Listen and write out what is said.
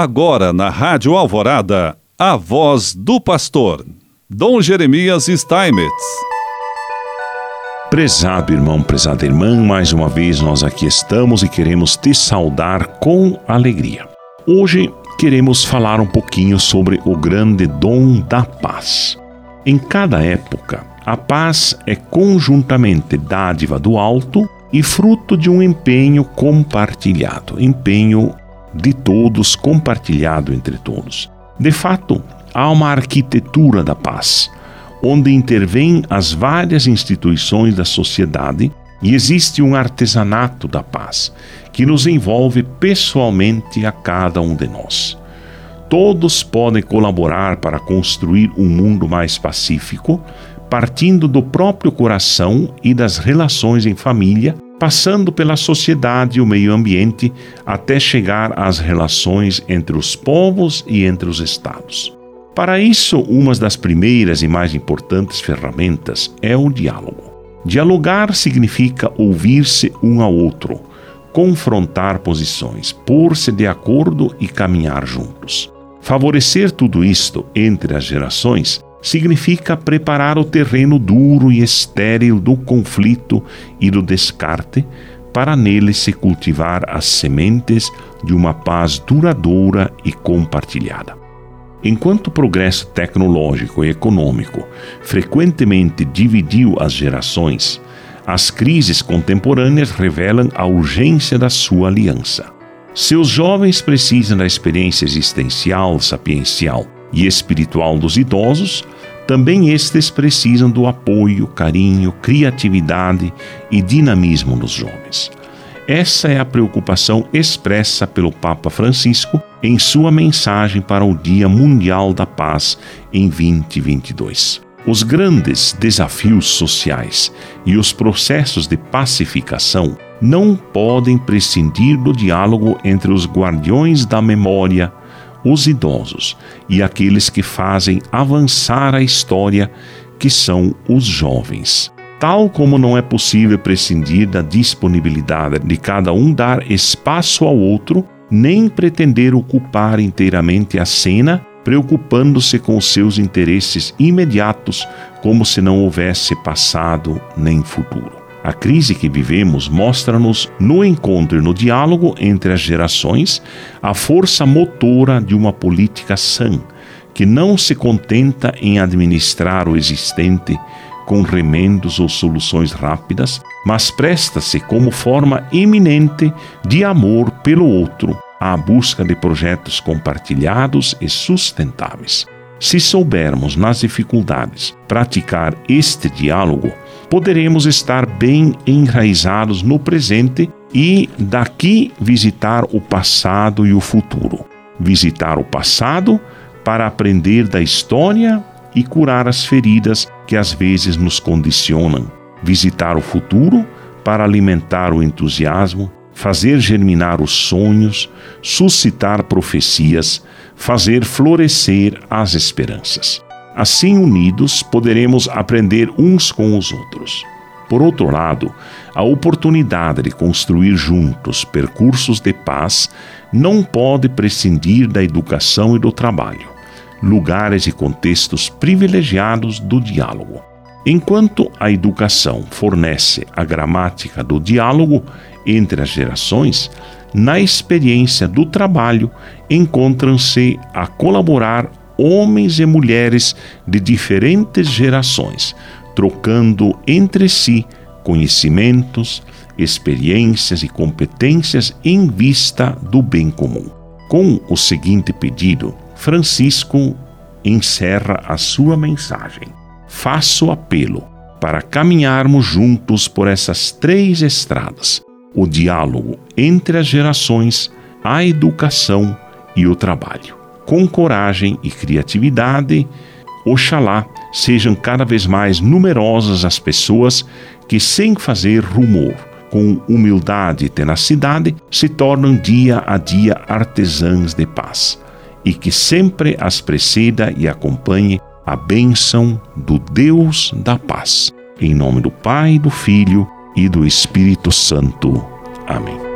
Agora na Rádio Alvorada, a voz do pastor, Dom Jeremias Steinmetz. Prezado irmão, prezada irmã, mais uma vez nós aqui estamos e queremos te saudar com alegria. Hoje queremos falar um pouquinho sobre o grande dom da paz. Em cada época, a paz é conjuntamente dádiva do alto e fruto de um empenho compartilhado, empenho de todos, compartilhado entre todos. De fato, há uma arquitetura da paz, onde intervêm as várias instituições da sociedade e existe um artesanato da paz, que nos envolve pessoalmente a cada um de nós. Todos podem colaborar para construir um mundo mais pacífico, partindo do próprio coração e das relações em família passando pela sociedade e o meio ambiente até chegar às relações entre os povos e entre os estados. Para isso, uma das primeiras e mais importantes ferramentas é o diálogo. Dialogar significa ouvir-se um ao outro, confrontar posições, pôr-se de acordo e caminhar juntos. Favorecer tudo isto entre as gerações significa preparar o terreno duro e estéril do conflito e do descarte para nele se cultivar as sementes de uma paz duradoura e compartilhada. Enquanto o progresso tecnológico e econômico frequentemente dividiu as gerações, as crises contemporâneas revelam a urgência da sua aliança. Seus jovens precisam da experiência existencial, sapiencial e espiritual dos idosos, também estes precisam do apoio, carinho, criatividade e dinamismo dos jovens. Essa é a preocupação expressa pelo Papa Francisco em sua mensagem para o Dia Mundial da Paz em 2022. Os grandes desafios sociais e os processos de pacificação não podem prescindir do diálogo entre os guardiões da memória, os idosos e aqueles que fazem avançar a história, que são os jovens. Tal como não é possível prescindir da disponibilidade de cada um dar espaço ao outro, nem pretender ocupar inteiramente a cena, preocupando-se com os seus interesses imediatos, como se não houvesse passado nem futuro. A crise que vivemos mostra-nos, no encontro e no diálogo entre as gerações, a força motora de uma política sã, que não se contenta em administrar o existente com remendos ou soluções rápidas, mas presta-se como forma eminente de amor pelo outro, à busca de projetos compartilhados e sustentáveis. Se soubermos, nas dificuldades, praticar este diálogo, poderemos estar bem enraizados no presente e daqui visitar o passado e o futuro. Visitar o passado para aprender da história e curar as feridas que às vezes nos condicionam. Visitar o futuro para alimentar o entusiasmo, fazer germinar os sonhos, suscitar profecias, fazer florescer as esperanças. Assim, unidos, poderemos aprender uns com os outros. Por outro lado, a oportunidade de construir juntos percursos de paz não pode prescindir da educação e do trabalho, lugares e contextos privilegiados do diálogo. Enquanto a educação fornece a gramática do diálogo entre as gerações, na experiência do trabalho encontram-se a colaborar homens e mulheres de diferentes gerações, trocando entre si conhecimentos, experiências e competências em vista do bem comum. Com o seguinte pedido, Francisco encerra a sua mensagem. Faço apelo para caminharmos juntos por essas três estradas: o diálogo entre as gerações, a educação e o trabalho com coragem e criatividade, oxalá sejam cada vez mais numerosas as pessoas que, sem fazer rumor, com humildade e tenacidade, se tornam dia a dia artesãs de paz, e que sempre as preceda e acompanhe a bênção do Deus da paz. Em nome do Pai, do Filho e do Espírito Santo. Amém.